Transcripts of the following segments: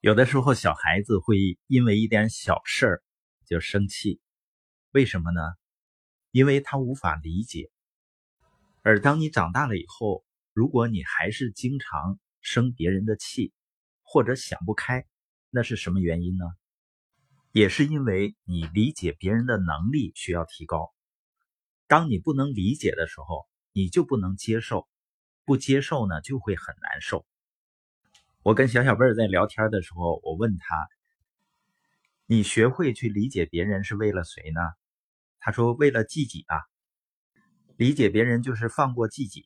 有的时候，小孩子会因为一点小事儿就生气，为什么呢？因为他无法理解。而当你长大了以后，如果你还是经常生别人的气，或者想不开，那是什么原因呢？也是因为你理解别人的能力需要提高。当你不能理解的时候，你就不能接受，不接受呢，就会很难受。我跟小小贝儿在聊天的时候，我问他：“你学会去理解别人是为了谁呢？”他说：“为了自己啊，理解别人就是放过自己。”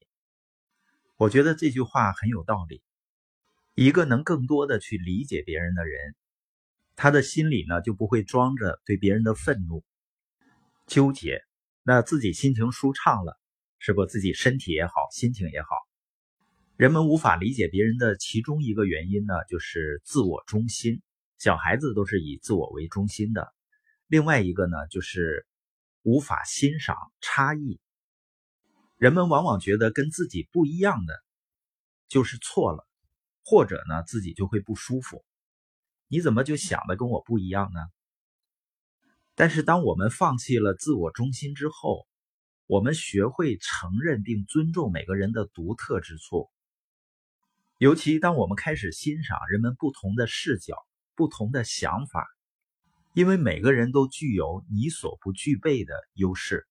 我觉得这句话很有道理。一个能更多的去理解别人的人，他的心里呢就不会装着对别人的愤怒、纠结，那自己心情舒畅了，是不？自己身体也好，心情也好。人们无法理解别人的其中一个原因呢，就是自我中心。小孩子都是以自我为中心的。另外一个呢，就是无法欣赏差异。人们往往觉得跟自己不一样的就是错了，或者呢，自己就会不舒服。你怎么就想的跟我不一样呢？但是，当我们放弃了自我中心之后，我们学会承认并尊重每个人的独特之处。尤其当我们开始欣赏人们不同的视角、不同的想法，因为每个人都具有你所不具备的优势。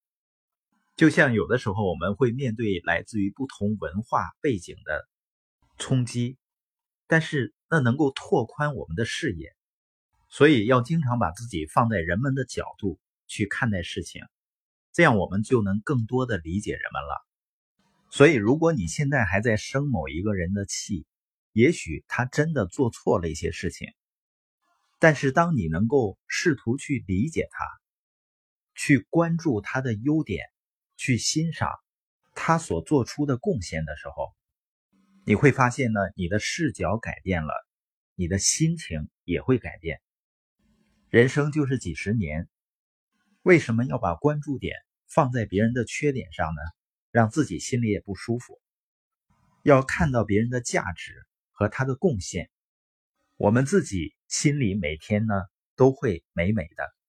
就像有的时候我们会面对来自于不同文化背景的冲击，但是那能够拓宽我们的视野。所以要经常把自己放在人们的角度去看待事情，这样我们就能更多的理解人们了。所以，如果你现在还在生某一个人的气，也许他真的做错了一些事情。但是，当你能够试图去理解他，去关注他的优点，去欣赏他所做出的贡献的时候，你会发现呢，你的视角改变了，你的心情也会改变。人生就是几十年，为什么要把关注点放在别人的缺点上呢？让自己心里也不舒服，要看到别人的价值和他的贡献，我们自己心里每天呢都会美美的。